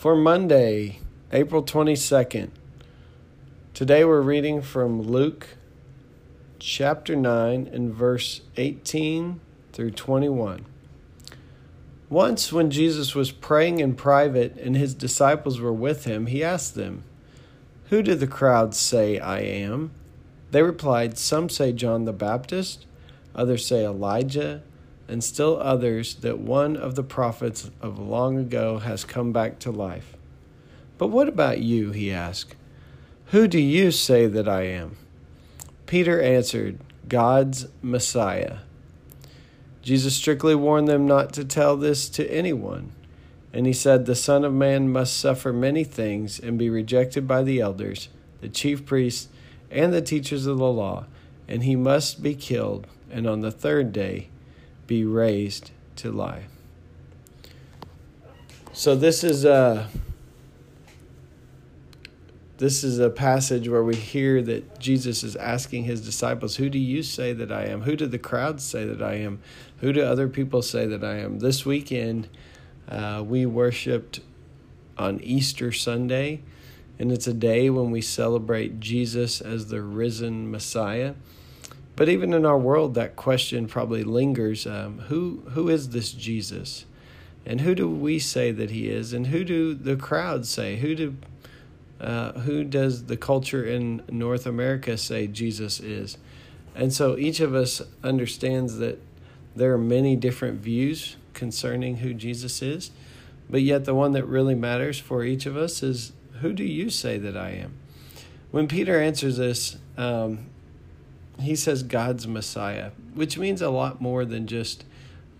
for Monday, April 22nd. Today we're reading from Luke chapter 9 and verse 18 through 21. Once, when Jesus was praying in private and his disciples were with him, he asked them, Who do the crowds say I am? They replied, Some say John the Baptist, others say Elijah and still others that one of the prophets of long ago has come back to life. But what about you? he asked. Who do you say that I am? Peter answered, God's Messiah. Jesus strictly warned them not to tell this to anyone. And he said, The Son of Man must suffer many things and be rejected by the elders, the chief priests, and the teachers of the law, and he must be killed, and on the third day be raised to life. So this is a this is a passage where we hear that Jesus is asking his disciples, "Who do you say that I am? Who do the crowds say that I am? Who do other people say that I am?" This weekend, uh, we worshipped on Easter Sunday, and it's a day when we celebrate Jesus as the risen Messiah. But even in our world, that question probably lingers: um, Who who is this Jesus, and who do we say that he is, and who do the crowd say? Who do uh, who does the culture in North America say Jesus is? And so each of us understands that there are many different views concerning who Jesus is, but yet the one that really matters for each of us is who do you say that I am? When Peter answers this, um, he says God's Messiah, which means a lot more than just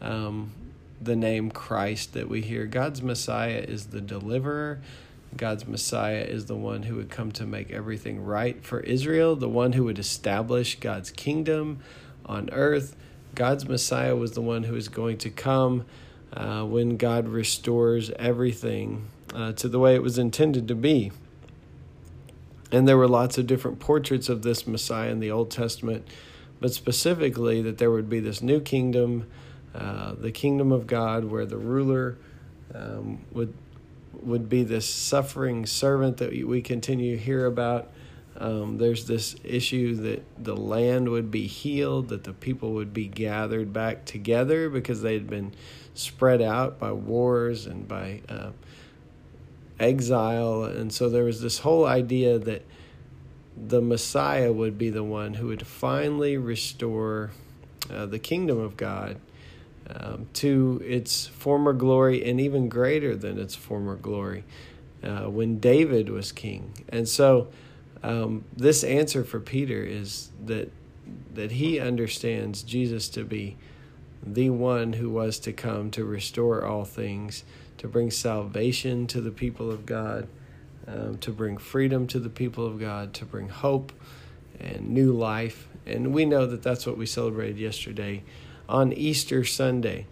um, the name Christ that we hear. God's Messiah is the deliverer. God's Messiah is the one who would come to make everything right for Israel, the one who would establish God's kingdom on earth. God's Messiah was the one who is going to come uh, when God restores everything uh, to the way it was intended to be. And there were lots of different portraits of this Messiah in the Old Testament, but specifically that there would be this new kingdom, uh, the kingdom of God, where the ruler um, would would be this suffering servant that we continue to hear about. Um, there's this issue that the land would be healed, that the people would be gathered back together because they had been spread out by wars and by uh, exile. And so there was this whole idea that the Messiah would be the one who would finally restore uh, the kingdom of God um, to its former glory and even greater than its former glory uh, when David was king. And so um, this answer for Peter is that that he understands Jesus to be the one who was to come to restore all things to bring salvation to the people of God, um, to bring freedom to the people of God, to bring hope and new life. And we know that that's what we celebrated yesterday on Easter Sunday.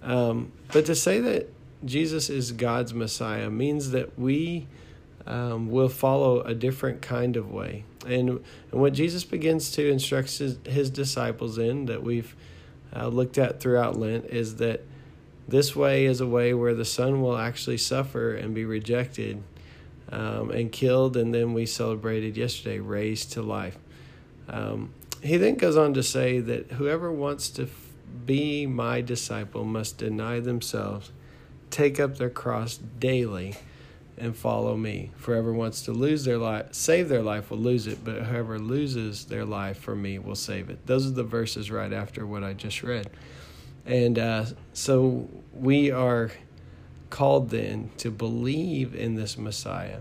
Um, but to say that Jesus is God's Messiah means that we um, will follow a different kind of way. And, and what Jesus begins to instruct his, his disciples in, that we've uh, looked at throughout Lent, is that this way is a way where the son will actually suffer and be rejected um, and killed, and then we celebrated yesterday, raised to life. Um, he then goes on to say that whoever wants to be my disciple must deny themselves, take up their cross daily, and follow me. Whoever wants to lose their life, save their life, will lose it, but whoever loses their life for me will save it. Those are the verses right after what I just read. And uh, so we are called then to believe in this Messiah.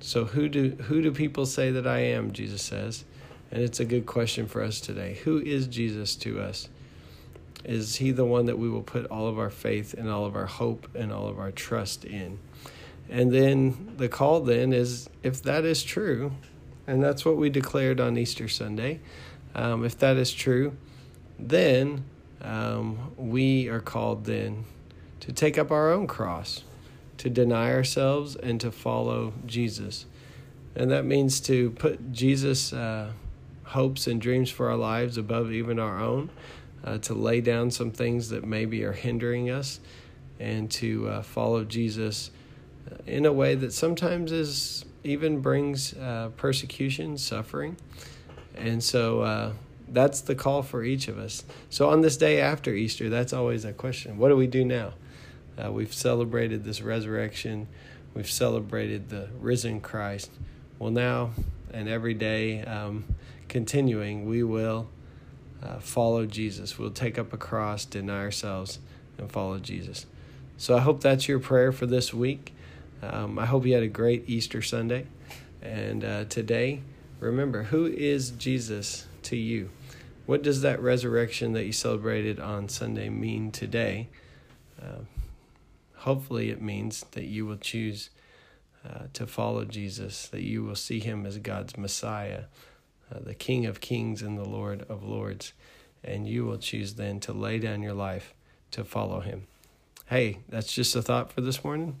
So who do who do people say that I am? Jesus says, and it's a good question for us today. Who is Jesus to us? Is He the one that we will put all of our faith and all of our hope and all of our trust in? And then the call then is if that is true, and that's what we declared on Easter Sunday, um, if that is true, then um, we are called then to take up our own cross, to deny ourselves, and to follow Jesus. And that means to put Jesus' uh, hopes and dreams for our lives above even our own, uh, to lay down some things that maybe are hindering us, and to uh, follow Jesus in a way that sometimes is even brings uh, persecution, suffering. And so uh, that's the call for each of us. So on this day after Easter, that's always a question. What do we do now? Uh, we've celebrated this resurrection. We've celebrated the risen Christ. Well, now and every day, um, continuing, we will uh, follow Jesus. We'll take up a cross, deny ourselves, and follow Jesus. So I hope that's your prayer for this week. Um, I hope you had a great Easter Sunday. And uh, today, remember who is Jesus to you? What does that resurrection that you celebrated on Sunday mean today? Uh, hopefully, it means that you will choose uh, to follow Jesus, that you will see him as God's Messiah, uh, the King of kings and the Lord of lords, and you will choose then to lay down your life to follow him. Hey, that's just a thought for this morning.